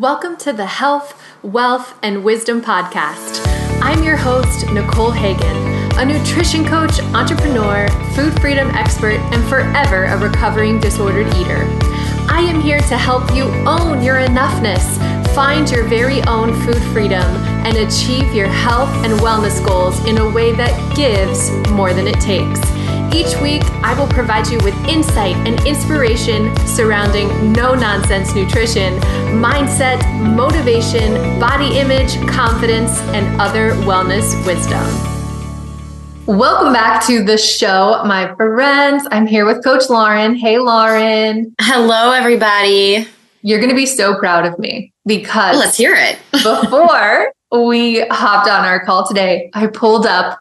Welcome to the Health, Wellth, and Wisdom Podcast. I'm your host, Nicole Hagen, a nutrition coach, entrepreneur, food freedom expert, and forever a recovering disordered eater. I am here to help you own your enoughness, find your very own food freedom, and achieve your health and wellness goals in a way that gives more than it takes. Each week, I will provide you with insight and inspiration surrounding no nonsense nutrition, mindset, motivation, body image, confidence, and other wellness wisdom. Welcome back to the show, my friends. I'm here with Coach Lauren. Hey, Lauren. Hello, everybody. You're going to be so proud of me because let's hear it. before we hopped on our call today, I pulled up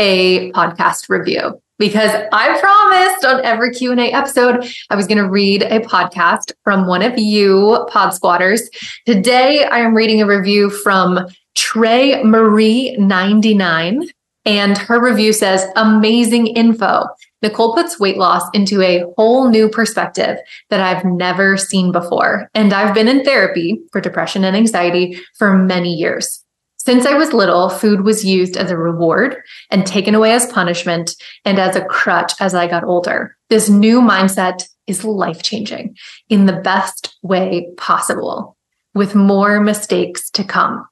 a podcast review because I promised on every Q&A episode I was going to read a podcast from one of you pod squatters. Today I am reading a review from Trey Marie 99 and her review says amazing info. Nicole puts weight loss into a whole new perspective that I've never seen before. And I've been in therapy for depression and anxiety for many years. Since I was little, food was used as a reward and taken away as punishment and as a crutch as I got older. This new mindset is life changing in the best way possible, with more mistakes to come.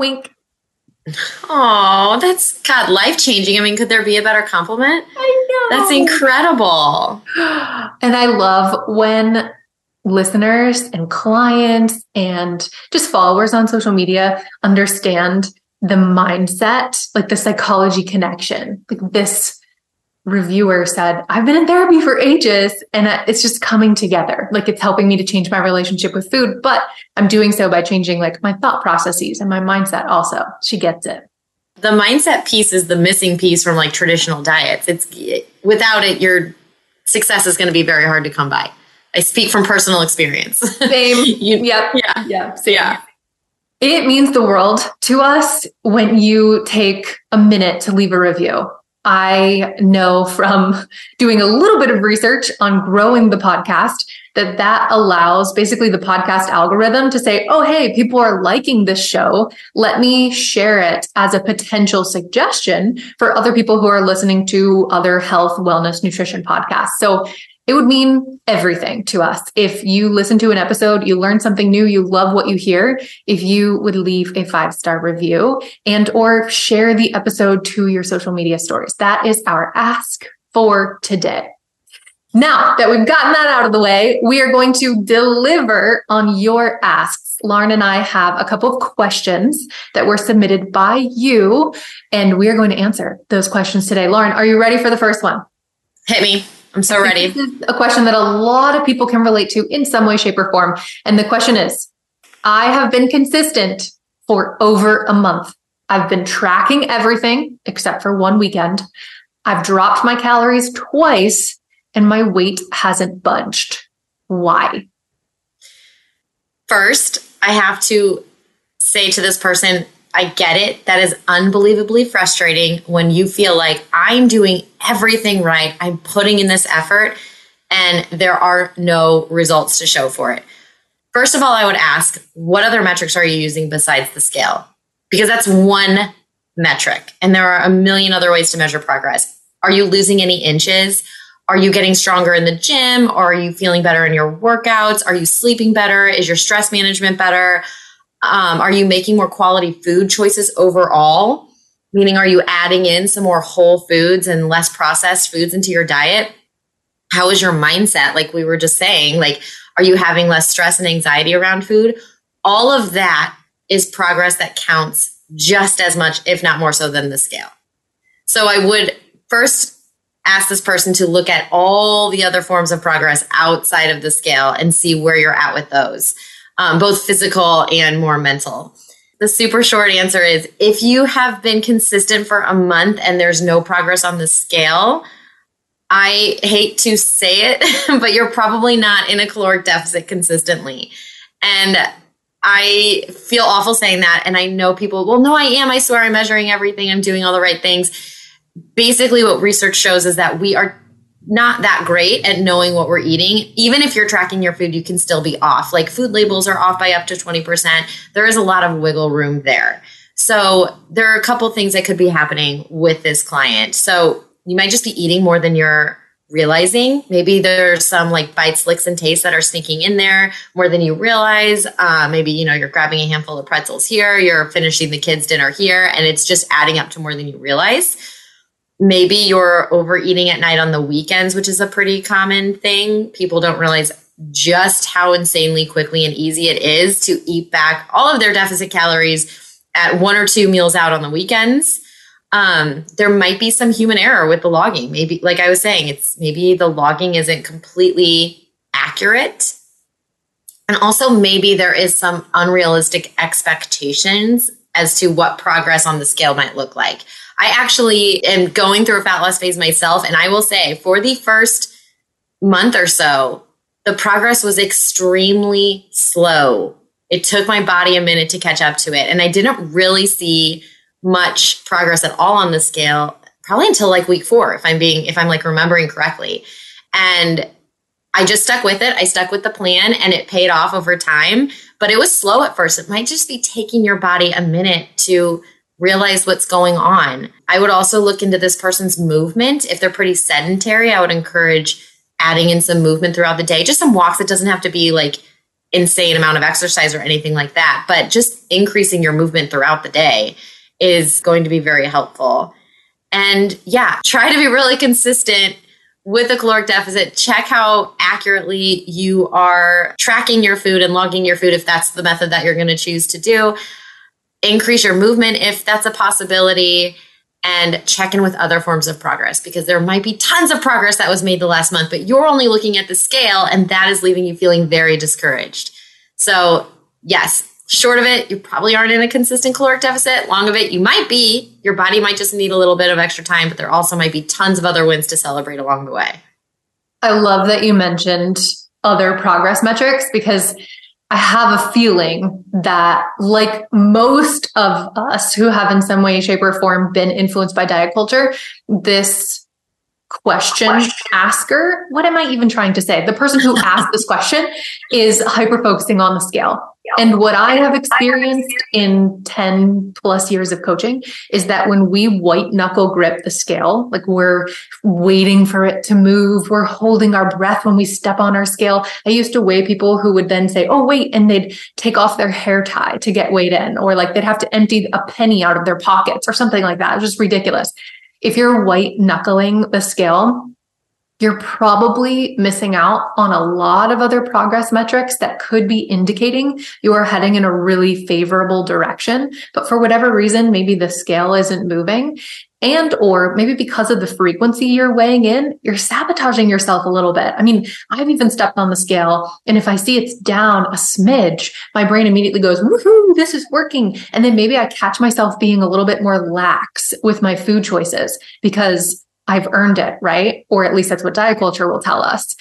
Wink. Oh, that's God, life changing. I mean, could there be a better compliment? I know. That's incredible. And I love when listeners and clients and just followers on social media understand the mindset, like the psychology connection. Like this reviewer said, I've been in therapy for ages and it's just coming together. Like it's helping me to change my relationship with food, but I'm doing so by changing like my thought processes and my mindset also. She gets it. The mindset piece is the missing piece from like traditional diets. It's without it, your success is going to be very hard to come by. I speak from personal experience. Same. you, yep. Yeah. Yeah. Same. Yeah. It means the world to us when you take a minute to leave a review. I know from doing a little bit of research on growing the podcast that that allows basically the podcast algorithm to say, "Oh, hey, people are liking this show. Let me share it as a potential suggestion for other people who are listening to other health, wellness, nutrition podcasts." So it would mean everything to us. If you listen to an episode, you learn something new, you love what you hear, if you would leave a five-star review and or share the episode to your social media stories. That is our ask for today. Now that we've gotten that out of the way, we are going to deliver on your asks. Lauren and I have a couple of questions that were submitted by you, and we are going to answer those questions today. Lauren, are you ready for the first one? Hit me. I'm so ready. This is a question that a lot of people can relate to in some way, shape, or form. And the question is I have been consistent for over a month. I've been tracking everything except for one weekend. I've dropped my calories twice and my weight hasn't budged. Why? First, I have to say to this person, I get it. That is unbelievably frustrating when you feel like I'm doing everything right. I'm putting in this effort and there are no results to show for it. First of all, I would ask, what other metrics are you using besides the scale? Because that's one metric and there are a million other ways to measure progress. Are you losing any inches? Are you getting stronger in the gym? Are you feeling better in your workouts? Are you sleeping better? Is your stress management better? Um, are you making more quality food choices overall? Meaning, are you adding in some more whole foods and less processed foods into your diet? How is your mindset? Like we were just saying, like, are you having less stress and anxiety around food? All of that is progress that counts just as much, if not more so, than the scale. So I would first ask this person to look at all the other forms of progress outside of the scale and see where you're at with those, um, both physical and more mental. The super short answer is if you have been consistent for a month and there's no progress on the scale, I hate to say it, but you're probably not in a caloric deficit consistently. And I feel awful saying that. And I know people, well, no, I am. I swear I'm measuring everything. I'm doing all the right things. Basically, what research shows is that we are not that great at knowing what we're eating. Even if you're tracking your food, you can still be off. Like food labels are off by up to 20%. There is a lot of wiggle room there. So there are a couple things that could be happening with this client. So you might just be eating more than you're realizing. Maybe there's some like bites, licks, and tastes that are sneaking in there more than you realize. Uh, maybe, you know, you're grabbing a handful of pretzels here, you're finishing the kids' dinner here, and it's just adding up to more than you realize. Maybe you're overeating at night on the weekends, which is a pretty common thing. People don't realize just how insanely quickly and easy it is to eat back all of their deficit calories at one or two meals out on the weekends um, there might be some human error with the logging. Maybe, like I was saying, it's maybe the logging isn't completely accurate. And also, maybe there is some unrealistic expectations as to what progress on the scale might look like. I actually am going through a fat loss phase myself. And I will say, for the first month or so, the progress was extremely slow. It took my body a minute to catch up to it. And I didn't really see much progress at all on the scale probably until like week four if i'm being if i'm like remembering correctly and i just stuck with it i stuck with the plan and it paid off over time but it was slow at first it might just be taking your body a minute to realize what's going on i would also look into this person's movement if they're pretty sedentary i would encourage adding in some movement throughout the day just some walks it doesn't have to be like insane amount of exercise or anything like that but just increasing your movement throughout the day is going to be very helpful. And yeah, try to be really consistent with a caloric deficit. Check how accurately you are tracking your food and logging your food if that's the method that you're going to choose to do. Increase your movement if that's a possibility and check in with other forms of progress because there might be tons of progress that was made the last month, but you're only looking at the scale and that is leaving you feeling very discouraged. So, yes, Short of it, you probably aren't in a consistent caloric deficit. Long of it, you might be. Your body might just need a little bit of extra time, but there also might be tons of other wins to celebrate along the way. I love that you mentioned other progress metrics because I have a feeling that, like most of us who have in some way, shape, or form been influenced by diet culture, this question, question asker, what am I even trying to say? The person who asked this question is hyper focusing on the scale. And what I have experienced in 10 plus years of coaching is that when we white knuckle grip the scale, like we're waiting for it to move, we're holding our breath when we step on our scale. I used to weigh people who would then say, Oh, wait, and they'd take off their hair tie to get weighed in, or like they'd have to empty a penny out of their pockets or something like that. It was just ridiculous. If you're white knuckling the scale, you're probably missing out on a lot of other progress metrics that could be indicating you are heading in a really favorable direction. But for whatever reason, maybe the scale isn't moving. And or maybe because of the frequency you're weighing in, you're sabotaging yourself a little bit. I mean, I've even stepped on the scale and if I see it's down a smidge, my brain immediately goes, woohoo, this is working. And then maybe I catch myself being a little bit more lax with my food choices because I've earned it, right? Or at least that's what diet culture will tell us.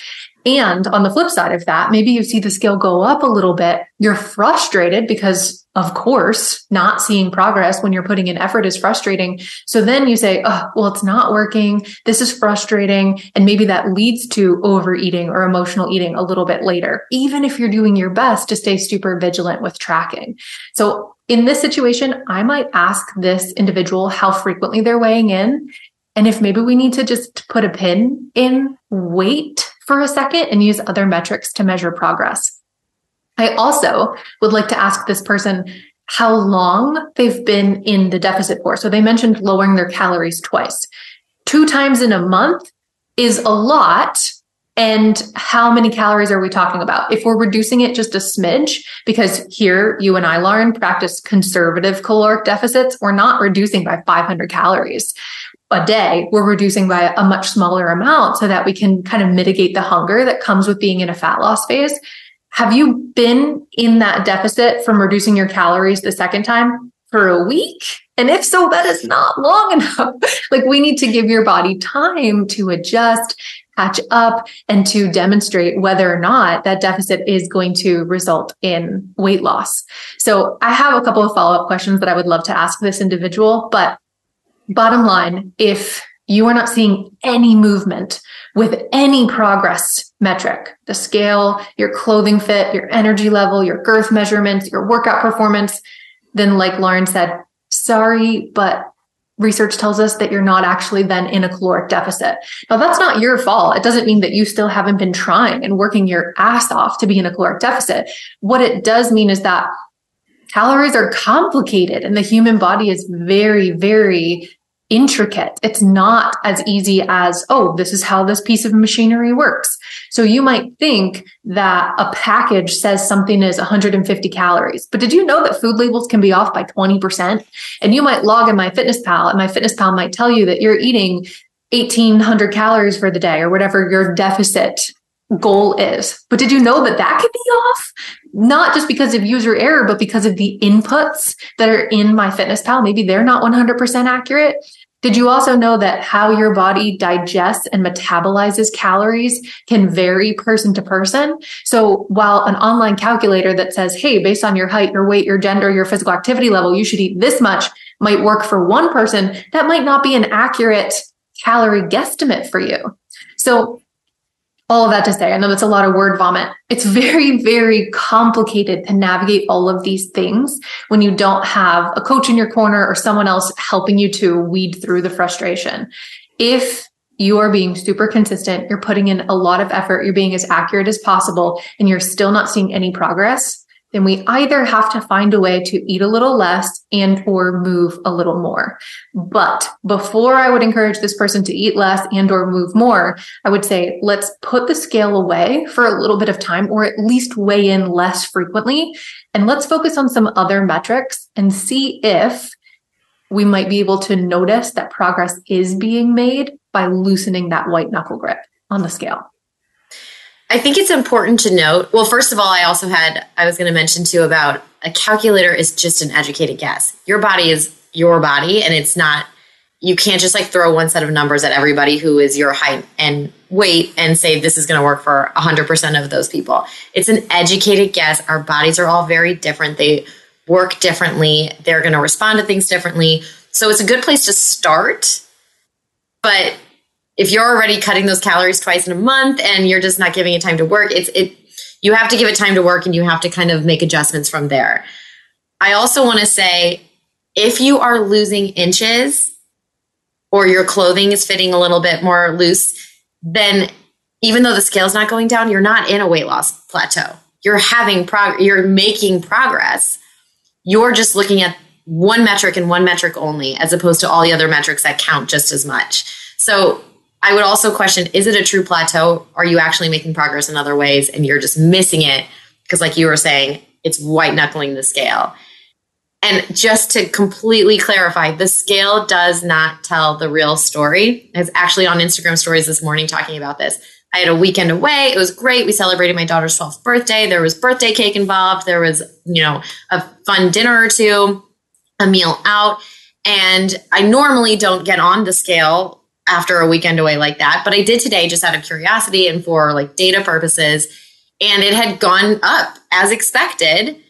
And on the flip side of that, maybe you see the scale go up a little bit. You're frustrated because, of course, not seeing progress when you're putting in effort is frustrating. So then you say, oh, well, it's not working. This is frustrating. And maybe that leads to overeating or emotional eating a little bit later, even if you're doing your best to stay super vigilant with tracking. So in this situation, I might ask this individual how frequently they're weighing in and if maybe we need to just put a pin in wait for a second and use other metrics to measure progress. I also would like to ask this person how long they've been in the deficit for. So they mentioned lowering their calories twice. Two times in a month is a lot. And how many calories are we talking about? If we're reducing it just a smidge, because here you and I, Lauren, practice conservative caloric deficits, we're not reducing by 500 calories a day, we're reducing by a much smaller amount so that we can kind of mitigate the hunger that comes with being in a fat loss phase. Have you been in that deficit from reducing your calories the second time for a week? And if so, that is not long enough. like we need to give your body time to adjust, catch up, and to demonstrate whether or not that deficit is going to result in weight loss. So I have a couple of follow up questions that I would love to ask this individual, but bottom line, if you are not seeing any movement with any progress metric the scale, your clothing fit, your energy level, your girth measurements, your workout performance then, like Lauren said, sorry, but research tells us that you're not actually then in a caloric deficit. Now, that's not your fault. It doesn't mean that you still haven't been trying and working your ass off to be in a caloric deficit. What it does mean is that calories are complicated and the human body is very, very intricate. It's not as easy as, oh, this is how this piece of machinery works. So you might think that a package says something is 150 calories, but did you know that food labels can be off by 20%? And you might log in MyFitnessPal and MyFitnessPal might tell you that you're eating 1800 calories for the day or whatever your deficit goal is. But did you know that that could be off? Not just because of user error, but because of the inputs that are in MyFitnessPal. Maybe they're not 100% accurate. Did you also know that how your body digests and metabolizes calories can vary person to person? So while an online calculator that says, Hey, based on your height, your weight, your gender, your physical activity level, you should eat this much might work for one person, that might not be an accurate calorie guesstimate for you. So all of that to say, I know that's a lot of word vomit. It's very, very complicated to navigate all of these things when you don't have a coach in your corner or someone else helping you to weed through the frustration. If you are being super consistent, you're putting in a lot of effort, you're being as accurate as possible, and you're still not seeing any progress, then we either have to find a way to eat a little less and or move a little more. But before I would encourage this person to eat less and or move more, I would say let's put the scale away for a little bit of time or at least weigh in less frequently and let's focus on some other metrics and see if we might be able to notice that progress is being made by loosening that white knuckle grip on the scale. I think it's important to note. Well, first of all, I also had, I was going to mention too about a calculator is just an educated guess. Your body is your body, and it's not, you can't just like throw one set of numbers at everybody who is your height and weight and say this is going to work for 100% of those people. It's an educated guess. Our bodies are all very different. They work differently, they're going to respond to things differently. So it's a good place to start. But if you're already cutting those calories twice in a month and you're just not giving it time to work, it's it you have to give it time to work and you have to kind of make adjustments from there. I also want to say if you are losing inches or your clothing is fitting a little bit more loose, then even though the scale's not going down, you're not in a weight loss plateau. You're having prog- you're making progress. You're just looking at one metric and one metric only as opposed to all the other metrics that count just as much. So I would also question is it a true plateau? Are you actually making progress in other ways and you're just missing it? Because, like you were saying, it's white knuckling the scale. And just to completely clarify, the scale does not tell the real story. I was actually on Instagram stories this morning talking about this. I had a weekend away. It was great. We celebrated my daughter's 12th birthday. There was birthday cake involved. There was, you know, a fun dinner or two, a meal out. And I normally don't get on the scale after a weekend away like that. But I did today just out of curiosity and for like data purposes. And it had gone up as expected.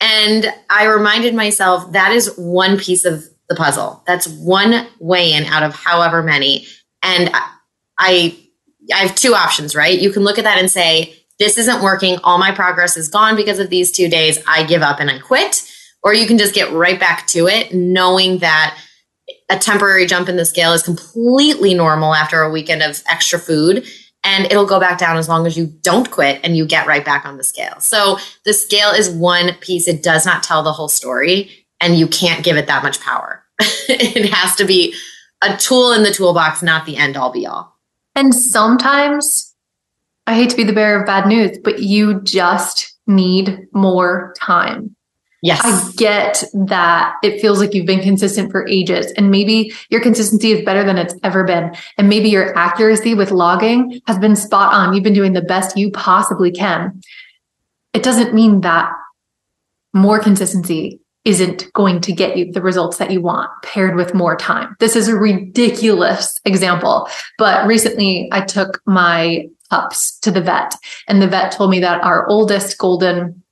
And I reminded myself that is one piece of the puzzle. That's one weigh in out of however many. And I, I have two options, right? You can look at that and say, this isn't working. All my progress is gone because of these two days. I give up and I quit. Or you can just get right back to it, knowing that a temporary jump in the scale is completely normal after a weekend of extra food and it'll go back down as long as you don't quit and you get right back on the scale. So the scale is one piece. It does not tell the whole story and you can't give it that much power. it has to be a tool in the toolbox, not the end all be all. And sometimes I hate to be the bearer of bad news, but you just need more time. Yes. I get that it feels like you've been consistent for ages and maybe your consistency is better than it's ever been. And maybe your accuracy with logging has been spot on. You've been doing the best you possibly can. It doesn't mean that more consistency isn't going to get you the results that you want paired with more time. This is a ridiculous example, but recently I took my pups to the vet and the vet told me that our oldest golden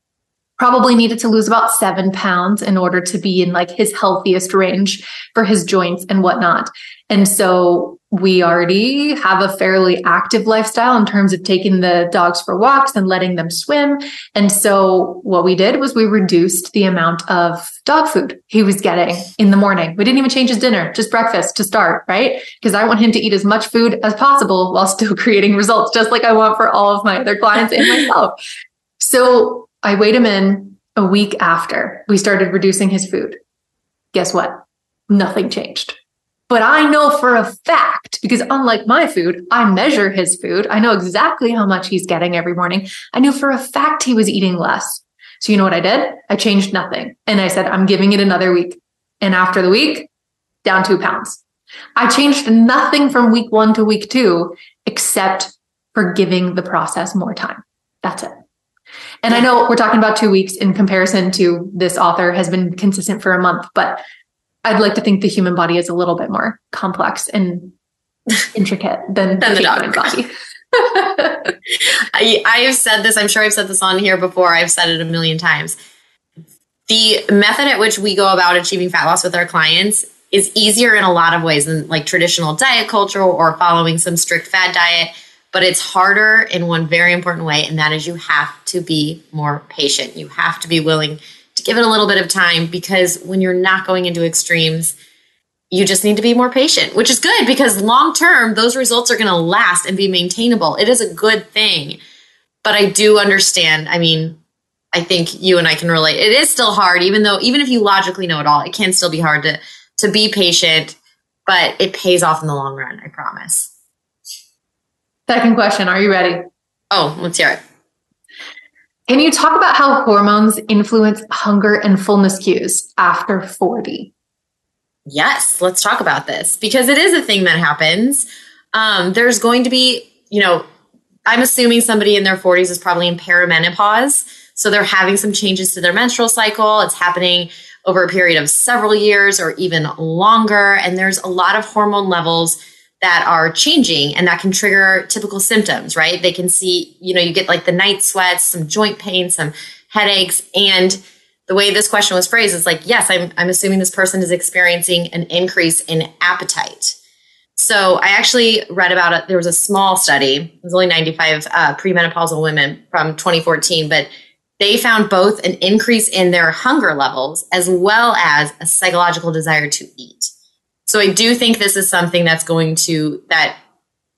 probably needed to lose about seven pounds in order to be in like his healthiest range for his joints and whatnot. And so we already have a fairly active lifestyle in terms of taking the dogs for walks and letting them swim. And so what we did was we reduced the amount of dog food he was getting in the morning. We didn't even change his dinner, just breakfast to start, right? Because I want him to eat as much food as possible while still creating results, just like I want for all of my other clients and myself. So I weighed him in a week after we started reducing his food. Guess what? Nothing changed. But I know for a fact, because unlike my food, I measure his food. I know exactly how much he's getting every morning. I knew for a fact he was eating less. So you know what I did? I changed nothing. And I said, I'm giving it another week. And after the week, down two pounds. I changed nothing from week one to week two, except for giving the process more time. That's it. And I know we're talking about two weeks in comparison to this author has been consistent for a month, but I'd like to think the human body is a little bit more complex and intricate than, than the, the dog body. I, I have said this, I'm sure I've said this on here before. I've said it a million times. The method at which we go about achieving fat loss with our clients is easier in a lot of ways than like traditional diet culture or following some strict fad diet but it's harder in one very important way, and that is you have to be more patient. You have to be willing to give it a little bit of time because when you're not going into extremes, you just need to be more patient, which is good because long term, those results are going to last and be maintainable. It is a good thing. But I do understand. I mean, I think you and I can relate. It is still hard, even though, even if you logically know it all, it can still be hard to, to be patient, but it pays off in the long run, I promise. Second question. Are you ready? Oh, let's hear it. Can you talk about how hormones influence hunger and fullness cues after 40? Yes, let's talk about this because it is a thing that happens. Um, there's going to be, you know, I'm assuming somebody in their 40s is probably in perimenopause. So they're having some changes to their menstrual cycle. It's happening over a period of several years or even longer. And there's a lot of hormone levels that are changing and that can trigger typical symptoms, right? They can see, you know, you get like the night sweats, some joint pain, some headaches. And the way this question was phrased is like, yes, I'm, I'm assuming this person is experiencing an increase in appetite. So I actually read about it. There was a small study, it was only 95 uh, premenopausal women from 2014, but they found both an increase in their hunger levels as well as a psychological desire to eat. So I do think this is something that's going to, that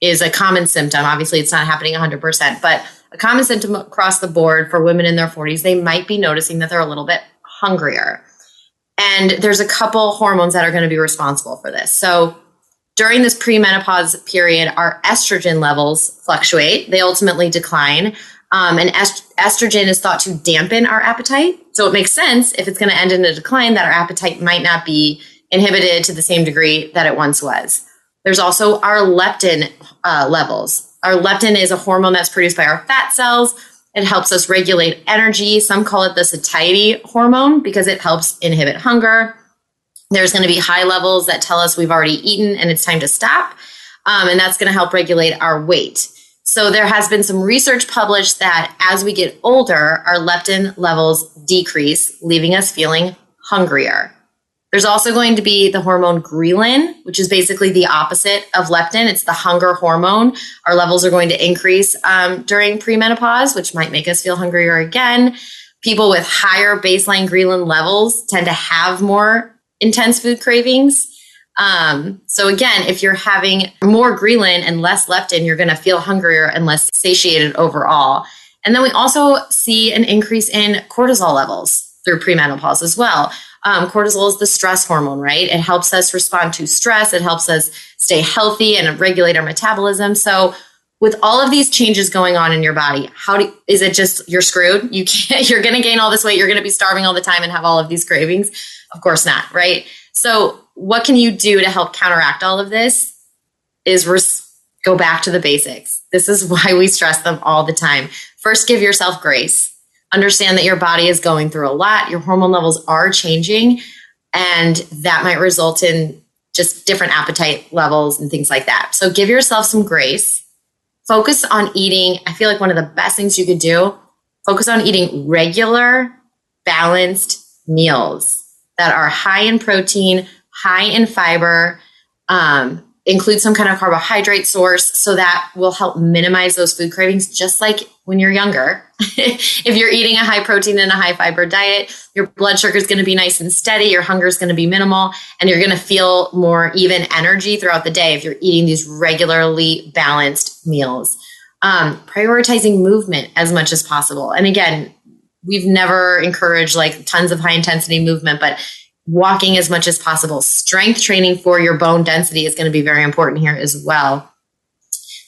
is a common symptom. Obviously, it's not happening 100%, but a common symptom across the board for women in their 40s, they might be noticing that they're a little bit hungrier. And there's a couple hormones that are going to be responsible for this. So during this premenopause period, our estrogen levels fluctuate, they ultimately decline. Um, and est- estrogen is thought to dampen our appetite. So it makes sense if it's going to end in a decline that our appetite might not be inhibited to the same degree that it once was. There's also our leptin uh, levels. Our leptin is a hormone that's produced by our fat cells. It helps us regulate energy. Some call it the satiety hormone because it helps inhibit hunger. There's going to be high levels that tell us we've already eaten and it's time to stop. Um, and that's going to help regulate our weight. So there has been some research published that as we get older, our leptin levels decrease, leaving us feeling hungrier. There's also going to be the hormone ghrelin, which is basically the opposite of leptin. It's the hunger hormone. Our levels are going to increase um, during premenopause, which might make us feel hungrier again. People with higher baseline ghrelin levels tend to have more intense food cravings. Um, so again, if you're having more ghrelin and less leptin, you're going to feel hungrier and less satiated overall. And then we also see an increase in cortisol levels through premenopause as well. Um, cortisol is the stress hormone, right? It helps us respond to stress. It helps us stay healthy and regulate our metabolism. So, with all of these changes going on in your body, how do is it just you're screwed? You can't. You're going to gain all this weight. You're going to be starving all the time and have all of these cravings. Of course not, right? So, what can you do to help counteract all of this? Is res- go back to the basics. This is why we stress them all the time. First, give yourself grace understand that your body is going through a lot, your hormone levels are changing, and that might result in just different appetite levels and things like that. So give yourself some grace. Focus on eating. I feel like one of the best things you could do, focus on eating regular balanced meals that are high in protein, high in fiber, um, include some kind of carbohydrate source so that will help minimize those food cravings just like when you're younger. If you're eating a high protein and a high fiber diet your blood sugar is going to be nice and steady your hunger is going to be minimal and you're going to feel more even energy throughout the day if you're eating these regularly balanced meals. Um, prioritizing movement as much as possible. And again we've never encouraged like tons of high intensity movement but walking as much as possible. Strength training for your bone density is going to be very important here as well.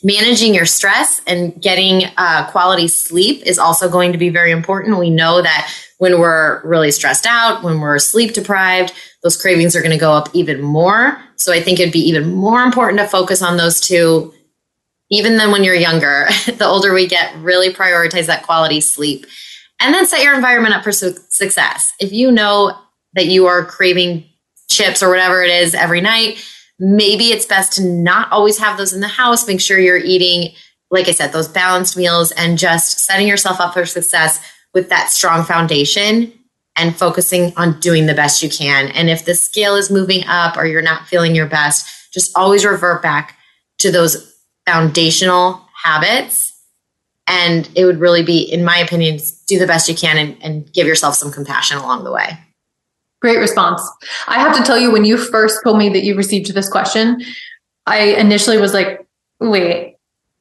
Managing your stress and getting uh, quality sleep is also going to be very important. We know that when we're really stressed out, when we're sleep deprived, those cravings are going to go up even more. So I think it'd be even more important to focus on those two, even than when you're younger. the older we get, really prioritize that quality sleep. And then set your environment up for su- success. If you know that you are craving chips or whatever it is every night, maybe it's best to not always have those in the house. Make sure you're eating, like I said, those balanced meals and just setting yourself up for success with that strong foundation and focusing on doing the best you can. And if the scale is moving up or you're not feeling your best, just always revert back to those foundational habits. And it would really be, in my opinion, do the best you can and, and give yourself some compassion along the way. Great response. I have to tell you, when you first told me that you received this question, I initially was like, wait,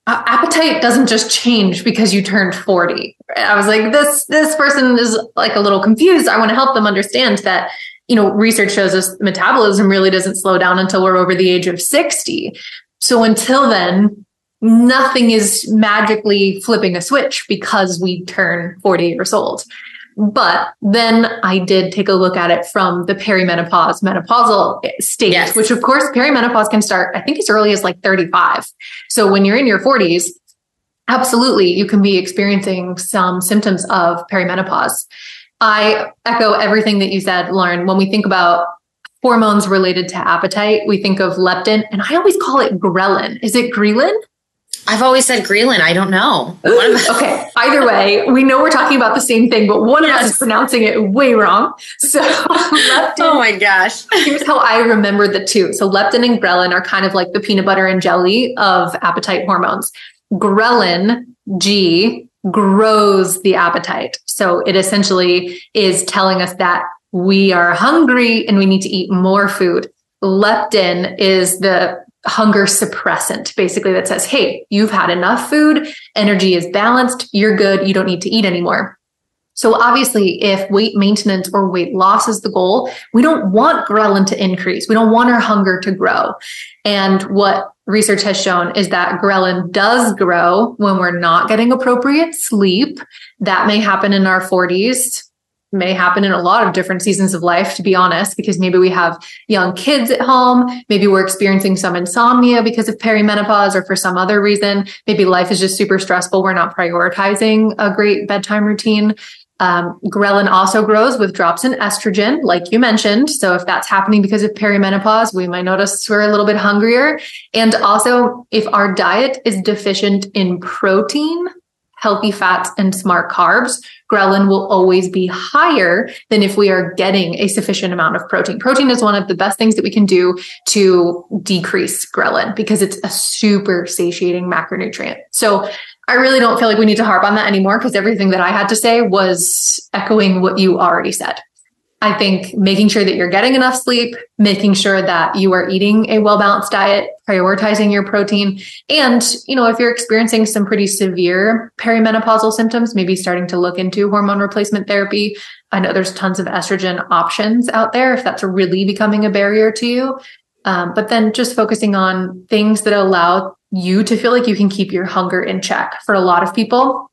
appetite doesn't just change because you turned 40. I was like, this, this person is like a little confused. I want to help them understand that, you know, research shows us metabolism really doesn't slow down until we're over the age of 60. So until then, nothing is magically flipping a switch because we turn 40 years old. But then I did take a look at it from the perimenopause, menopausal stage, yes. which of course perimenopause can start, I think as early as like 35. So when you're in your 40s, absolutely, you can be experiencing some symptoms of perimenopause. I echo everything that you said, Lauren. When we think about hormones related to appetite, we think of leptin, and I always call it ghrelin. Is it ghrelin? I've always said Greenland. I don't know. okay. Either way, we know we're talking about the same thing, but one yes. of us is pronouncing it way wrong. So leptin. Oh my gosh. here's how I remember the two. So leptin and ghrelin are kind of like the peanut butter and jelly of appetite hormones. Ghrelin, G, grows the appetite. So it essentially is telling us that we are hungry and we need to eat more food. Leptin is the hunger suppressant, basically, that says, hey, you've had enough food, energy is balanced, you're good, you don't need to eat anymore. So obviously, if weight maintenance or weight loss is the goal, we don't want ghrelin to increase. We don't want our hunger to grow. And what research has shown is that ghrelin does grow when we're not getting appropriate sleep. That may happen in our 40s may happen in a lot of different seasons of life, to be honest, because maybe we have young kids at home. Maybe we're experiencing some insomnia because of perimenopause or for some other reason. Maybe life is just super stressful. We're not prioritizing a great bedtime routine. Um, ghrelin also grows with drops in estrogen, like you mentioned. So if that's happening because of perimenopause, we might notice we're a little bit hungrier. And also, if our diet is deficient in protein, healthy fats, and smart carbs, ghrelin will always be higher than if we are getting a sufficient amount of protein. Protein is one of the best things that we can do to decrease ghrelin because it's a super satiating macronutrient. So I really don't feel like we need to harp on that anymore because everything that I had to say was echoing what you already said. I think making sure that you're getting enough sleep, making sure that you are eating a well balanced diet, prioritizing your protein. And, you know, if you're experiencing some pretty severe perimenopausal symptoms, maybe starting to look into hormone replacement therapy. I know there's tons of estrogen options out there if that's really becoming a barrier to you. Um, but then just focusing on things that allow you to feel like you can keep your hunger in check. For a lot of people,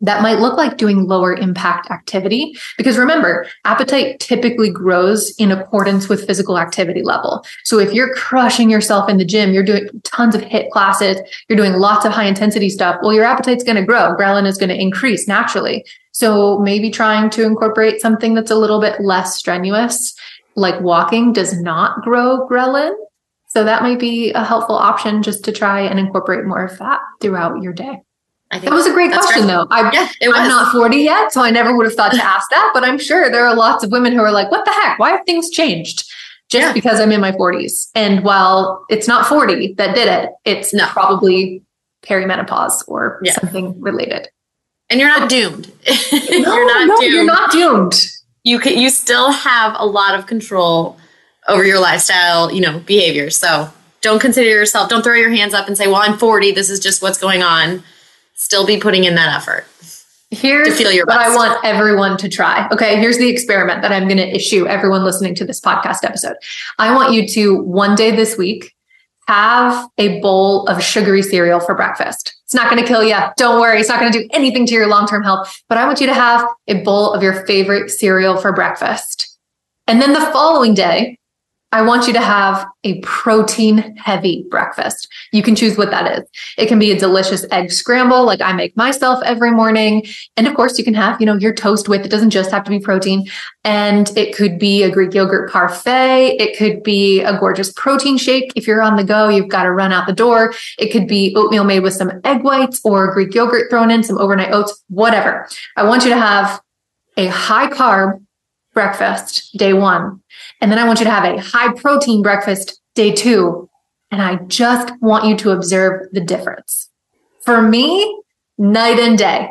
that might look like doing lower impact activity. Because remember, appetite typically grows in accordance with physical activity level. So if you're crushing yourself in the gym, you're doing tons of HIIT classes, you're doing lots of high intensity stuff, well, your appetite's going to grow. Ghrelin is going to increase naturally. So maybe trying to incorporate something that's a little bit less strenuous, like walking does not grow ghrelin. So that might be a helpful option just to try and incorporate more of that throughout your day. I think that was a great question, great. though. I, yeah, I'm not 40 yet, so I never would have thought to ask that. But I'm sure there are lots of women who are like, "What the heck? Why have things changed?" Just yeah. because I'm in my 40s. And while it's not 40 that did it, it's no. probably perimenopause or yeah. something related. And you're not doomed. no, you're not no, doomed. You're not doomed. You can. You still have a lot of control over your lifestyle. You know, behavior. So don't consider yourself. Don't throw your hands up and say, "Well, I'm 40. This is just what's going on." Still be putting in that effort. Here's what best. I want everyone to try. Okay, here's the experiment that I'm going to issue everyone listening to this podcast episode. I want you to one day this week have a bowl of sugary cereal for breakfast. It's not going to kill you. Don't worry. It's not going to do anything to your long term health. But I want you to have a bowl of your favorite cereal for breakfast. And then the following day, I want you to have a protein heavy breakfast. You can choose what that is. It can be a delicious egg scramble like I make myself every morning. And of course, you can have, you know, your toast with it doesn't just have to be protein. And it could be a Greek yogurt parfait. It could be a gorgeous protein shake. If you're on the go, you've got to run out the door. It could be oatmeal made with some egg whites or Greek yogurt thrown in, some overnight oats, whatever. I want you to have a high carb breakfast day one. And then I want you to have a high protein breakfast day two. And I just want you to observe the difference. For me, night and day,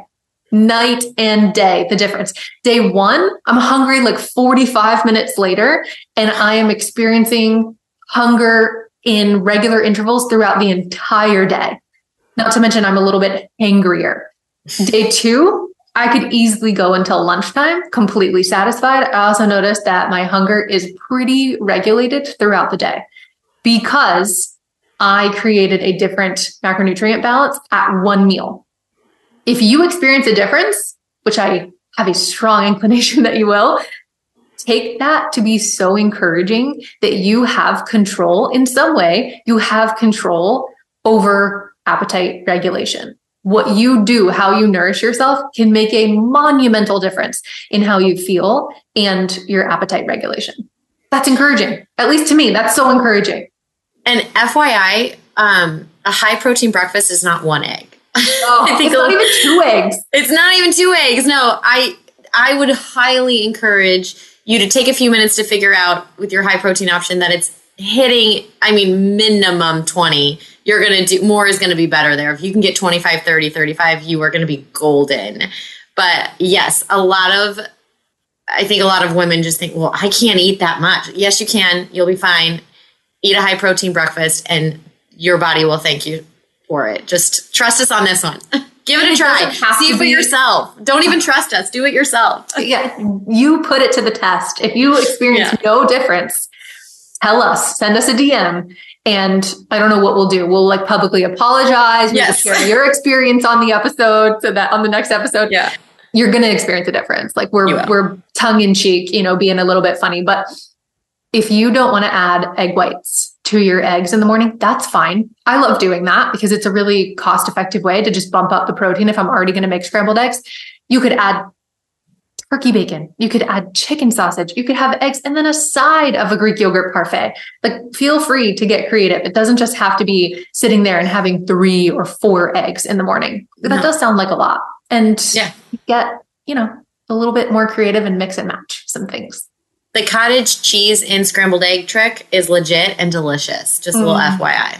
night and day, the difference. Day one, I'm hungry like 45 minutes later, and I am experiencing hunger in regular intervals throughout the entire day. Not to mention, I'm a little bit angrier. Day two, I could easily go until lunchtime completely satisfied. I also noticed that my hunger is pretty regulated throughout the day because I created a different macronutrient balance at one meal. If you experience a difference, which I have a strong inclination that you will, take that to be so encouraging that you have control in some way, you have control over appetite regulation what you do, how you nourish yourself can make a monumental difference in how you feel and your appetite regulation. That's encouraging. At least to me, that's so encouraging. And FYI, um, a high protein breakfast is not one egg. Oh, I think it's not even two eggs. It's not even two eggs. No, I I would highly encourage you to take a few minutes to figure out with your high protein option that it's hitting, I mean, minimum 20 you're going to do more is going to be better there. If you can get 25, 30, 35, you are going to be golden. But yes, a lot of, I think a lot of women just think, well, I can't eat that much. Yes, you can. You'll be fine. Eat a high protein breakfast and your body will thank you for it. Just trust us on this one. Give it a try. See it for yourself. Don't even trust us. Do it yourself. Yeah. You put it to the test. If you experience yeah. no difference, tell us, send us a DM and I don't know what we'll do. We'll like publicly apologize. We'll yes. share your experience on the episode so that on the next episode, yeah. you're going to experience a difference. Like we're, we're tongue in cheek, you know, being a little bit funny. But if you don't want to add egg whites to your eggs in the morning, that's fine. I love doing that because it's a really cost effective way to just bump up the protein if I'm already going to make scrambled eggs. You could add turkey bacon. You could add chicken sausage. You could have eggs and then a side of a Greek yogurt parfait. Like, feel free to get creative. It doesn't just have to be sitting there and having three or four eggs in the morning. That no. does sound like a lot. And yeah. get, you know, a little bit more creative and mix and match some things. The cottage cheese and scrambled egg trick is legit and delicious. Just a little mm. FYI.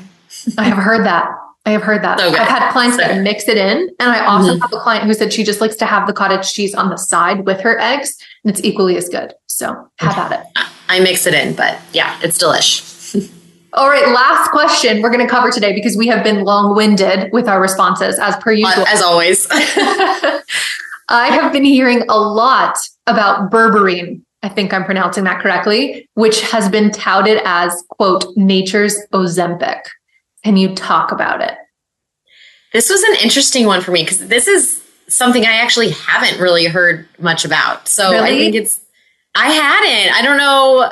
I have heard that. I have heard that. Okay. I've had clients so. that mix it in. And I also mm-hmm. have a client who said she just likes to have the cottage cheese on the side with her eggs, and it's equally as good. So have at it. I mix it in, but yeah, it's delish. All right, last question we're going to cover today because we have been long winded with our responses as per usual. As always. I have been hearing a lot about berberine. I think I'm pronouncing that correctly, which has been touted as, quote, nature's Ozempic. Can you talk about it? This was an interesting one for me because this is something I actually haven't really heard much about. So really? I think it's, I hadn't. I don't know.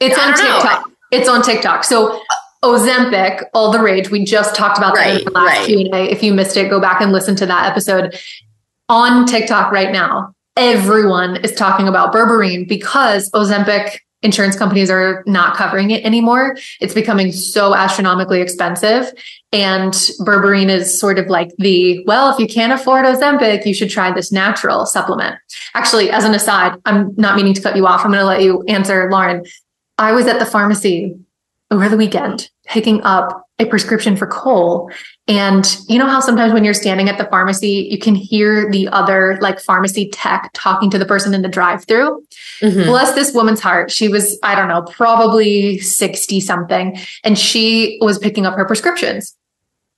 It's on TikTok. Know. It's on TikTok. So uh, Ozempic, all the rage. We just talked about that in the last right. Q&A. If you missed it, go back and listen to that episode. On TikTok right now, everyone is talking about berberine because Ozempic insurance companies are not covering it anymore. It's becoming so astronomically expensive. And berberine is sort of like the, well, if you can't afford Ozempic, you should try this natural supplement. Actually, as an aside, I'm not meaning to cut you off. I'm going to let you answer, Lauren. I was at the pharmacy over the weekend picking up a prescription for Cole. And you know how sometimes when you're standing at the pharmacy, you can hear the other like pharmacy tech talking to the person in the drive through? Mm-hmm. Bless this woman's heart. She was, I don't know, probably 60 something. And she was picking up her prescriptions.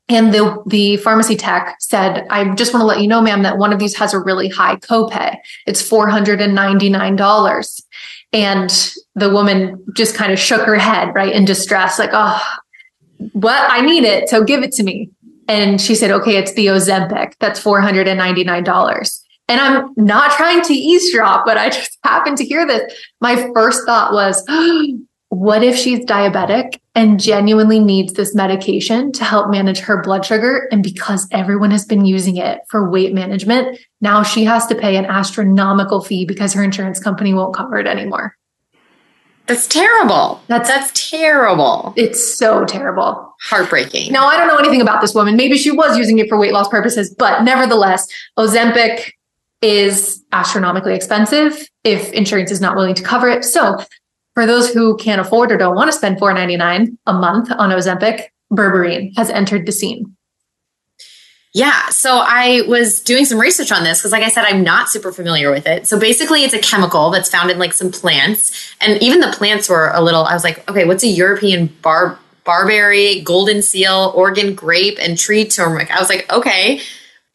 And the, the pharmacy tech said, I just want to let you know, ma'am, that one of these has a really high copay. It's $499. And the woman just kind of shook her head, right, in distress, like, oh, what? I need it. So give it to me. And she said, okay, it's the Ozempic. That's $499. And I'm not trying to eavesdrop, but I just happened to hear this. My first thought was, what if she's diabetic and genuinely needs this medication to help manage her blood sugar? And because everyone has been using it for weight management, now she has to pay an astronomical fee because her insurance company won't cover it anymore. That's terrible. That's that's terrible. It's so terrible. Heartbreaking. Now I don't know anything about this woman. Maybe she was using it for weight loss purposes, but nevertheless, Ozempic is astronomically expensive if insurance is not willing to cover it. So for those who can't afford or don't want to spend $4.99 a month on Ozempic, berberine has entered the scene. Yeah. So I was doing some research on this because, like I said, I'm not super familiar with it. So basically, it's a chemical that's found in like some plants. And even the plants were a little, I was like, okay, what's a European bar, barberry, golden seal, Oregon grape, and tree turmeric? I was like, okay,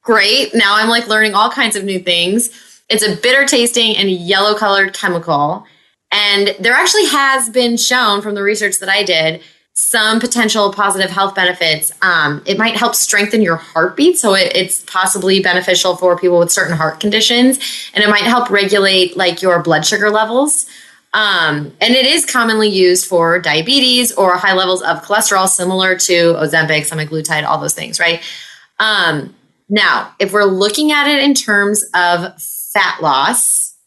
great. Now I'm like learning all kinds of new things. It's a bitter tasting and yellow colored chemical. And there actually has been shown from the research that I did some potential positive health benefits. Um, it might help strengthen your heartbeat, so it, it's possibly beneficial for people with certain heart conditions, and it might help regulate like your blood sugar levels. Um, and it is commonly used for diabetes or high levels of cholesterol, similar to Ozempic, semaglutide, all those things, right? Um, now, if we're looking at it in terms of fat loss,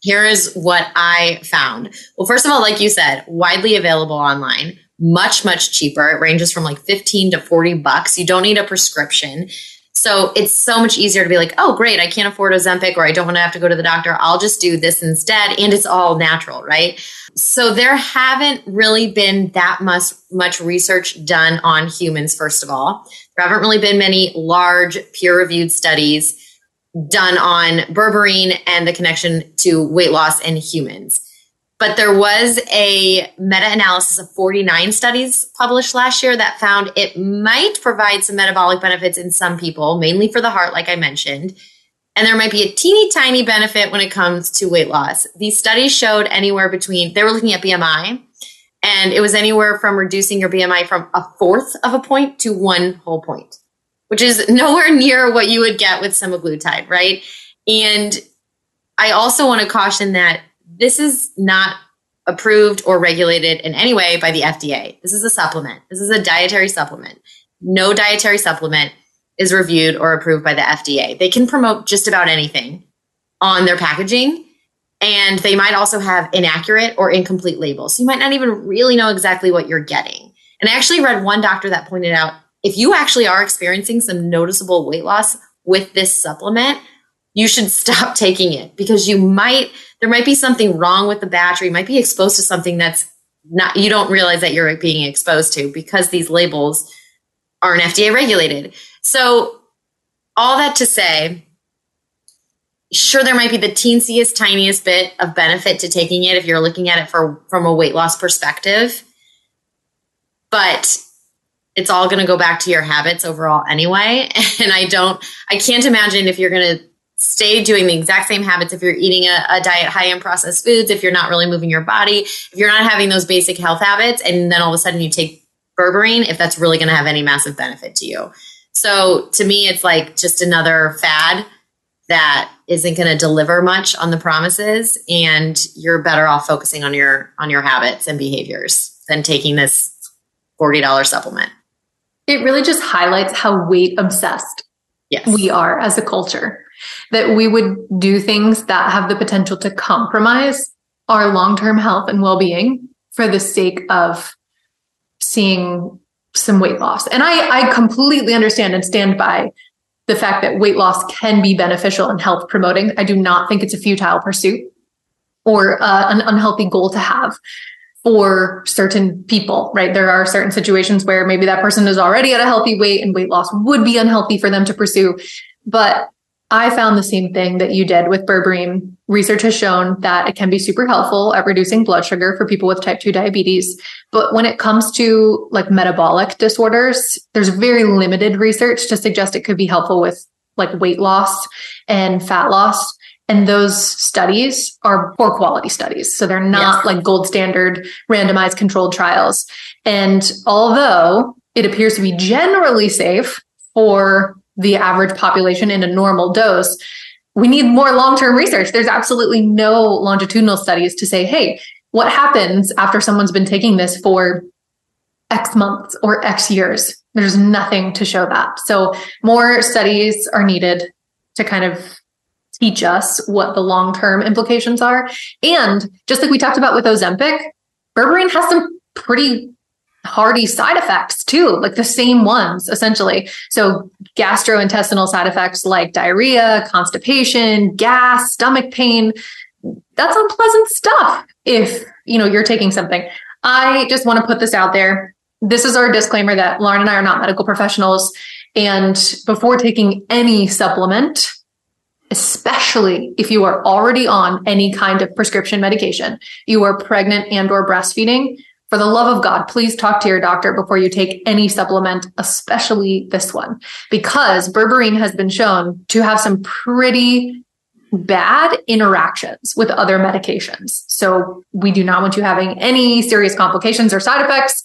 here is what I found. Well, first of all, like you said, widely available online much, much cheaper. It ranges from like 15 to 40 bucks. You don't need a prescription. So it's so much easier to be like, oh, great, I can't afford Ozempic or I don't want to have to go to the doctor. I'll just do this instead. And it's all natural, right? So there haven't really been that much, much research done on humans, first of all. There haven't really been many large peer reviewed studies done on berberine and the connection to weight loss in humans. But there was a meta analysis of 49 studies published last year that found it might provide some metabolic benefits in some people, mainly for the heart, like I mentioned. And there might be a teeny tiny benefit when it comes to weight loss. These studies showed anywhere between, they were looking at BMI, and it was anywhere from reducing your BMI from a fourth of a point to one whole point, which is nowhere near what you would get with semaglutide, right? And I also want to caution that this is not approved or regulated in any way by the FDA. This is a supplement. This is a dietary supplement. No dietary supplement is reviewed or approved by the FDA. They can promote just about anything on their packaging, and they might also have inaccurate or incomplete labels. So you might not even really know exactly what you're getting. And I actually read one doctor that pointed out if you actually are experiencing some noticeable weight loss with this supplement, you should stop taking it because you might there might be something wrong with the battery, you might be exposed to something that's not, you don't realize that you're being exposed to because these labels aren't FDA regulated. So, all that to say, sure, there might be the teensiest, tiniest bit of benefit to taking it if you're looking at it for, from a weight loss perspective. But it's all going to go back to your habits overall anyway. And I don't, I can't imagine if you're going to stay doing the exact same habits if you're eating a, a, diet high in processed foods, if you're not really moving your body, if you're not having those basic health habits, and then all of a sudden you take berberine, if that's really going to have any massive benefit to you. So to me, it's like just another fad that isn't going to deliver much on the promises and you're better off focusing on your on your habits and behaviors than taking this $40 supplement. It really just highlights how weight obsessed yes. we are as a culture that we would do things that have the potential to compromise our long term health and well being for the sake of seeing some weight loss. And I, I completely understand and stand by the fact that weight loss can be beneficial and health promoting. I do not think it's a futile pursuit or uh, an unhealthy goal to have for certain people, right? There are certain situations where maybe that person is already at a healthy weight and weight loss would be unhealthy for them to pursue. But I found the same thing that you did with berberine. Research has shown that it can be super helpful at reducing blood sugar for people with type 2 diabetes. But when it comes to like metabolic disorders, there's very limited research to suggest it could be helpful with like weight loss and fat loss. And those studies are poor quality studies. So they're not yes. like gold standard randomized controlled trials. And although it appears to be generally safe for the average population in a normal dose, we need more long term research. There's absolutely no longitudinal studies to say, hey, what happens after someone's been taking this for X months or X years? There's nothing to show that. So, more studies are needed to kind of teach us what the long term implications are. And just like we talked about with Ozempic, berberine has some pretty hardy side effects too, like the same ones essentially. So gastrointestinal side effects like diarrhea, constipation, gas, stomach pain. That's unpleasant stuff if, you know, you're taking something. I just want to put this out there. This is our disclaimer that Lauren and I are not medical professionals and before taking any supplement, especially if you are already on any kind of prescription medication, you are pregnant and or breastfeeding, for the love of God, please talk to your doctor before you take any supplement, especially this one, because berberine has been shown to have some pretty bad interactions with other medications. So we do not want you having any serious complications or side effects.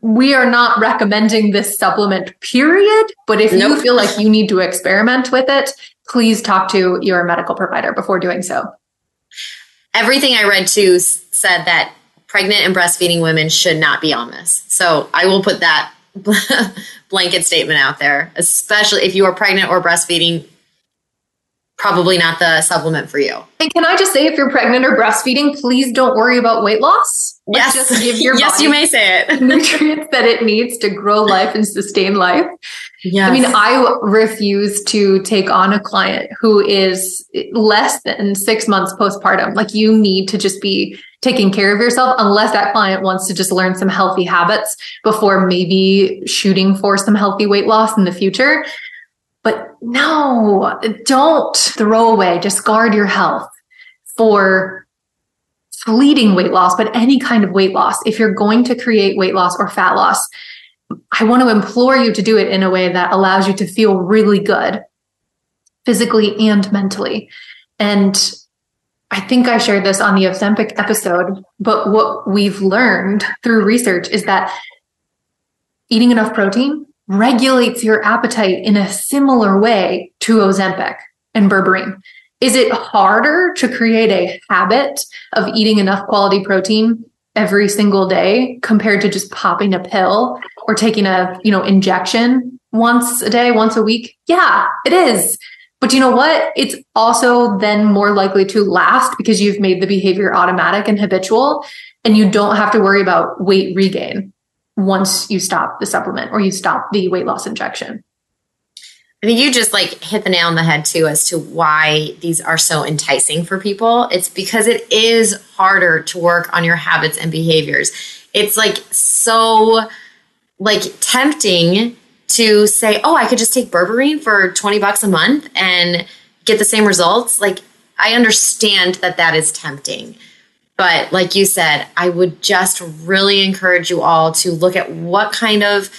We are not recommending this supplement, period. But if nope. you feel like you need to experiment with it, please talk to your medical provider before doing so. Everything I read too said that pregnant and breastfeeding women should not be on this. So I will put that blanket statement out there, especially if you are pregnant or breastfeeding. Probably not the supplement for you. And can I just say, if you're pregnant or breastfeeding, please don't worry about weight loss. Let's yes, just give your yes, you may say it. nutrients that it needs to grow life and sustain life. Yes. I mean, I refuse to take on a client who is less than six months postpartum. Like, you need to just be taking care of yourself, unless that client wants to just learn some healthy habits before maybe shooting for some healthy weight loss in the future. But no, don't throw away, discard your health for fleeting weight loss, but any kind of weight loss. If you're going to create weight loss or fat loss, I want to implore you to do it in a way that allows you to feel really good physically and mentally. And I think I shared this on the Ozempic episode, but what we've learned through research is that eating enough protein regulates your appetite in a similar way to Ozempic and berberine. Is it harder to create a habit of eating enough quality protein every single day compared to just popping a pill or taking a, you know, injection once a day, once a week? Yeah, it is. But you know what? It's also then more likely to last because you've made the behavior automatic and habitual and you don't have to worry about weight regain once you stop the supplement or you stop the weight loss injection. I think you just like hit the nail on the head too as to why these are so enticing for people. It's because it is harder to work on your habits and behaviors. It's like so like tempting to say, "Oh, I could just take berberine for 20 bucks a month and get the same results." Like I understand that that is tempting. But like you said, I would just really encourage you all to look at what kind of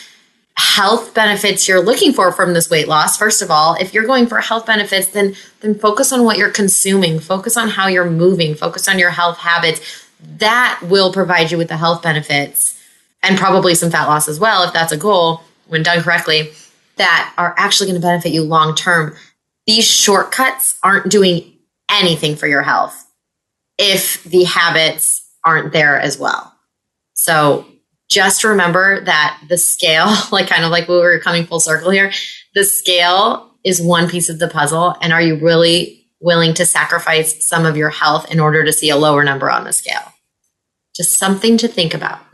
health benefits you're looking for from this weight loss. First of all if you're going for health benefits then then focus on what you're consuming. Focus on how you're moving. Focus on your health habits. That will provide you with the health benefits and probably some fat loss as well if that's a goal when done correctly that are actually going to benefit you long term. These shortcuts aren't doing anything for your health if the habits aren't there as well so just remember that the scale, like kind of like we were coming full circle here, the scale is one piece of the puzzle. And are you really willing to sacrifice some of your health in order to see a lower number on the scale? Just something to think about.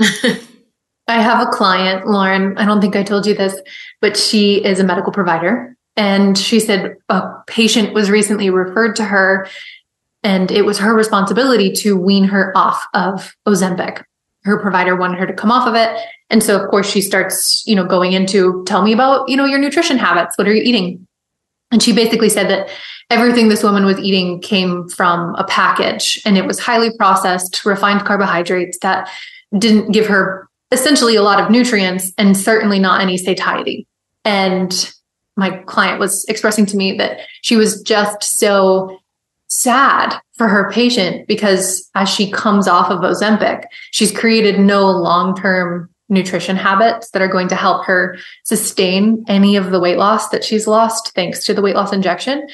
I have a client, Lauren. I don't think I told you this, but she is a medical provider. And she said a patient was recently referred to her, and it was her responsibility to wean her off of Ozempic. Her provider wanted her to come off of it. And so, of course, she starts, you know, going into tell me about, you know, your nutrition habits. What are you eating? And she basically said that everything this woman was eating came from a package and it was highly processed, refined carbohydrates that didn't give her essentially a lot of nutrients and certainly not any satiety. And my client was expressing to me that she was just so sad for her patient because as she comes off of Ozempic, she's created no long term nutrition habits that are going to help her sustain any of the weight loss that she's lost thanks to the weight loss injection.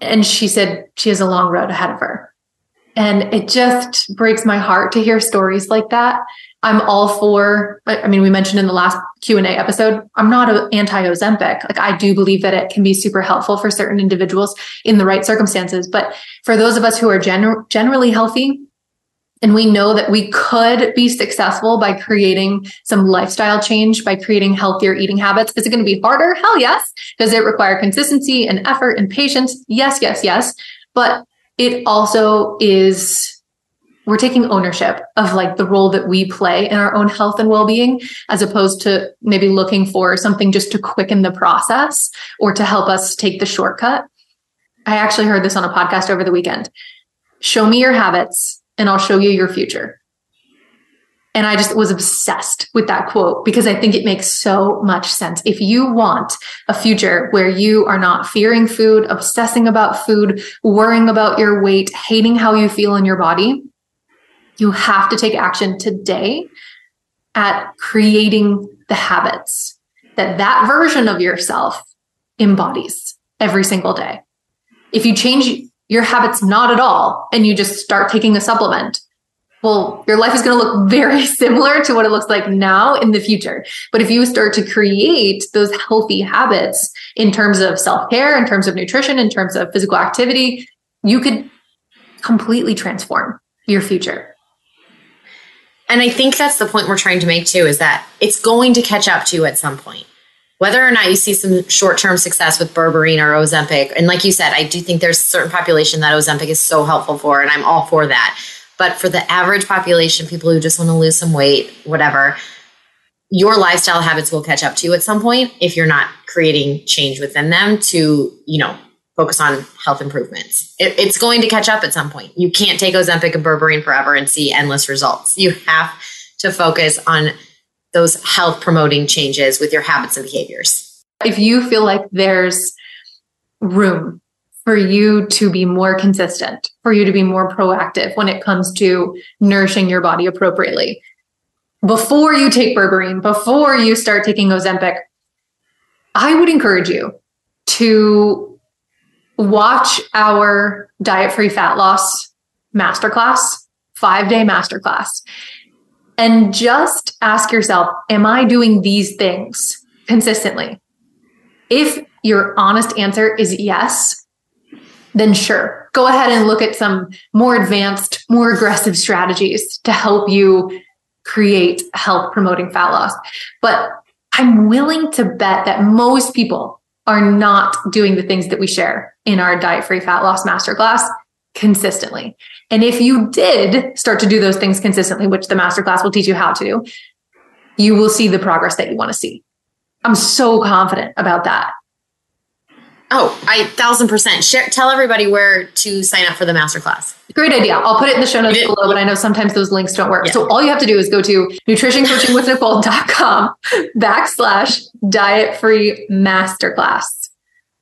And she said she has a long road ahead of her. And it just breaks my heart to hear stories like that. I'm all for, I mean, we mentioned in the last Q&A episode, I'm not anti Ozempic. Like I do believe that it can be super helpful for certain individuals in the right circumstances. But for those of us who are gen- generally healthy, and we know that we could be successful by creating some lifestyle change, by creating healthier eating habits. Is it going to be harder? Hell yes. Does it require consistency and effort and patience? Yes, yes, yes. But it also is we're taking ownership of like the role that we play in our own health and well-being as opposed to maybe looking for something just to quicken the process or to help us take the shortcut. I actually heard this on a podcast over the weekend. Show me your habits and i'll show you your future. And I just was obsessed with that quote because I think it makes so much sense. If you want a future where you are not fearing food, obsessing about food, worrying about your weight, hating how you feel in your body, you have to take action today at creating the habits that that version of yourself embodies every single day. If you change your habits not at all and you just start taking a supplement, well, your life is going to look very similar to what it looks like now in the future. But if you start to create those healthy habits in terms of self care, in terms of nutrition, in terms of physical activity, you could completely transform your future. And I think that's the point we're trying to make too is that it's going to catch up to you at some point. Whether or not you see some short term success with berberine or Ozempic, and like you said, I do think there's a certain population that Ozempic is so helpful for, and I'm all for that. But for the average population, people who just want to lose some weight, whatever, your lifestyle habits will catch up to you at some point if you're not creating change within them to, you know, focus on health improvements. It, it's going to catch up at some point. You can't take Ozempic and berberine forever and see endless results. You have to focus on those health promoting changes with your habits and behaviors. If you feel like there's room for you to be more consistent, for you to be more proactive when it comes to nourishing your body appropriately, before you take berberine, before you start taking Ozempic, I would encourage you to watch our diet free fat loss masterclass, five day masterclass, and just ask yourself, am I doing these things consistently? If your honest answer is yes, then sure, go ahead and look at some more advanced, more aggressive strategies to help you create health promoting fat loss. But I'm willing to bet that most people are not doing the things that we share in our diet free fat loss masterclass consistently. And if you did start to do those things consistently, which the masterclass will teach you how to, you will see the progress that you want to see. I'm so confident about that. Oh, I thousand percent. Share, tell everybody where to sign up for the masterclass. Great idea. I'll put it in the show notes below, but I know sometimes those links don't work. Yeah. So all you have to do is go to nutritioncoachingwithnicole.com backslash diet free masterclass.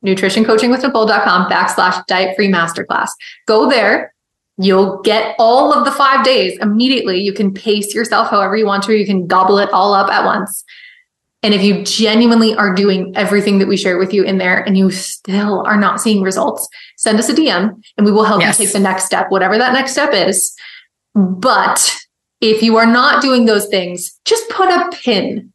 Nutritioncoachingwithnicole.com backslash diet free masterclass. Go there. You'll get all of the five days immediately. You can pace yourself however you want to. You can gobble it all up at once. And if you genuinely are doing everything that we share with you in there and you still are not seeing results, send us a DM and we will help yes. you take the next step, whatever that next step is. But if you are not doing those things, just put a pin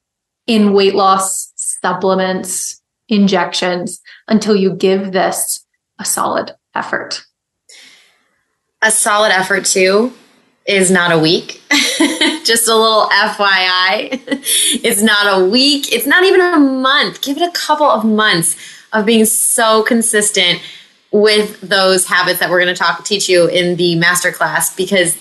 in weight loss supplements, injections until you give this a solid effort. a solid effort too is not a week. Just a little FYI. it's not a week. It's not even a month. Give it a couple of months of being so consistent with those habits that we're going to talk teach you in the masterclass because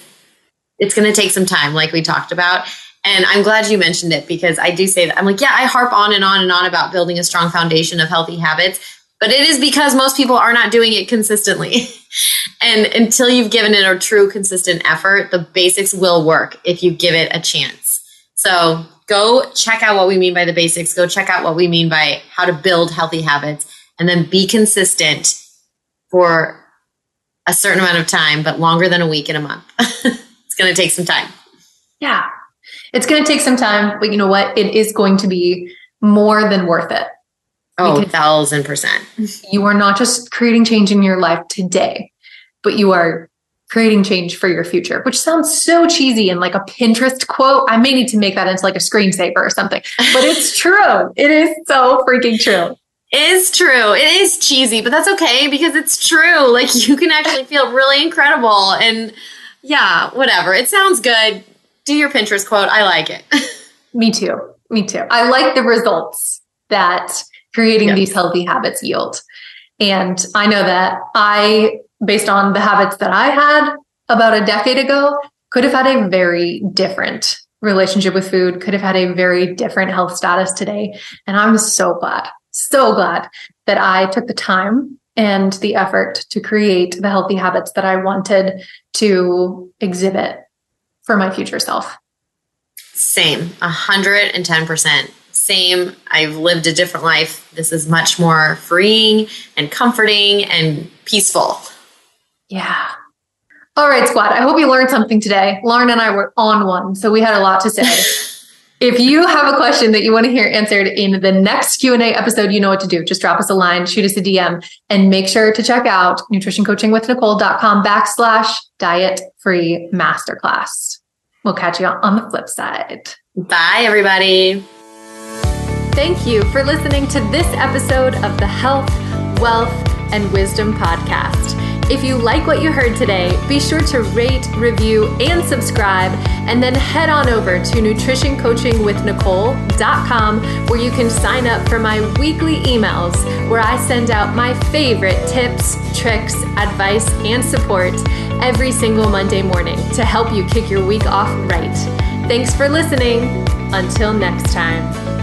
it's going to take some time like we talked about and i'm glad you mentioned it because i do say that i'm like yeah i harp on and on and on about building a strong foundation of healthy habits but it is because most people are not doing it consistently and until you've given it a true consistent effort the basics will work if you give it a chance so go check out what we mean by the basics go check out what we mean by how to build healthy habits and then be consistent for a certain amount of time, but longer than a week and a month. it's going to take some time. Yeah. It's going to take some time, but you know what? It is going to be more than worth it. Oh, thousand percent. You are not just creating change in your life today, but you are creating change for your future, which sounds so cheesy and like a Pinterest quote. I may need to make that into like a screensaver or something, but it's true. It is so freaking true is true. It is cheesy, but that's okay because it's true. Like you can actually feel really incredible. And yeah, whatever. It sounds good. Do your Pinterest quote. I like it. Me too. Me too. I like the results that creating yep. these healthy habits yield. And I know that I, based on the habits that I had about a decade ago, could have had a very different relationship with food, could have had a very different health status today. And I'm so glad so glad that I took the time and the effort to create the healthy habits that I wanted to exhibit for my future self. Same, 110%. Same. I've lived a different life. This is much more freeing and comforting and peaceful. Yeah. All right, squad. I hope you learned something today. Lauren and I were on one, so we had a lot to say. If you have a question that you want to hear answered in the next Q&A episode, you know what to do. Just drop us a line, shoot us a DM, and make sure to check out nutritioncoachingwithnicole.com backslash diet free masterclass. We'll catch you on the flip side. Bye, everybody. Thank you for listening to this episode of the Health, Wellth, and Wisdom Podcast. If you like what you heard today, be sure to rate, review, and subscribe, and then head on over to nutritioncoachingwithnicole.com where you can sign up for my weekly emails where I send out my favorite tips, tricks, advice, and support every single Monday morning to help you kick your week off right. Thanks for listening. Until next time.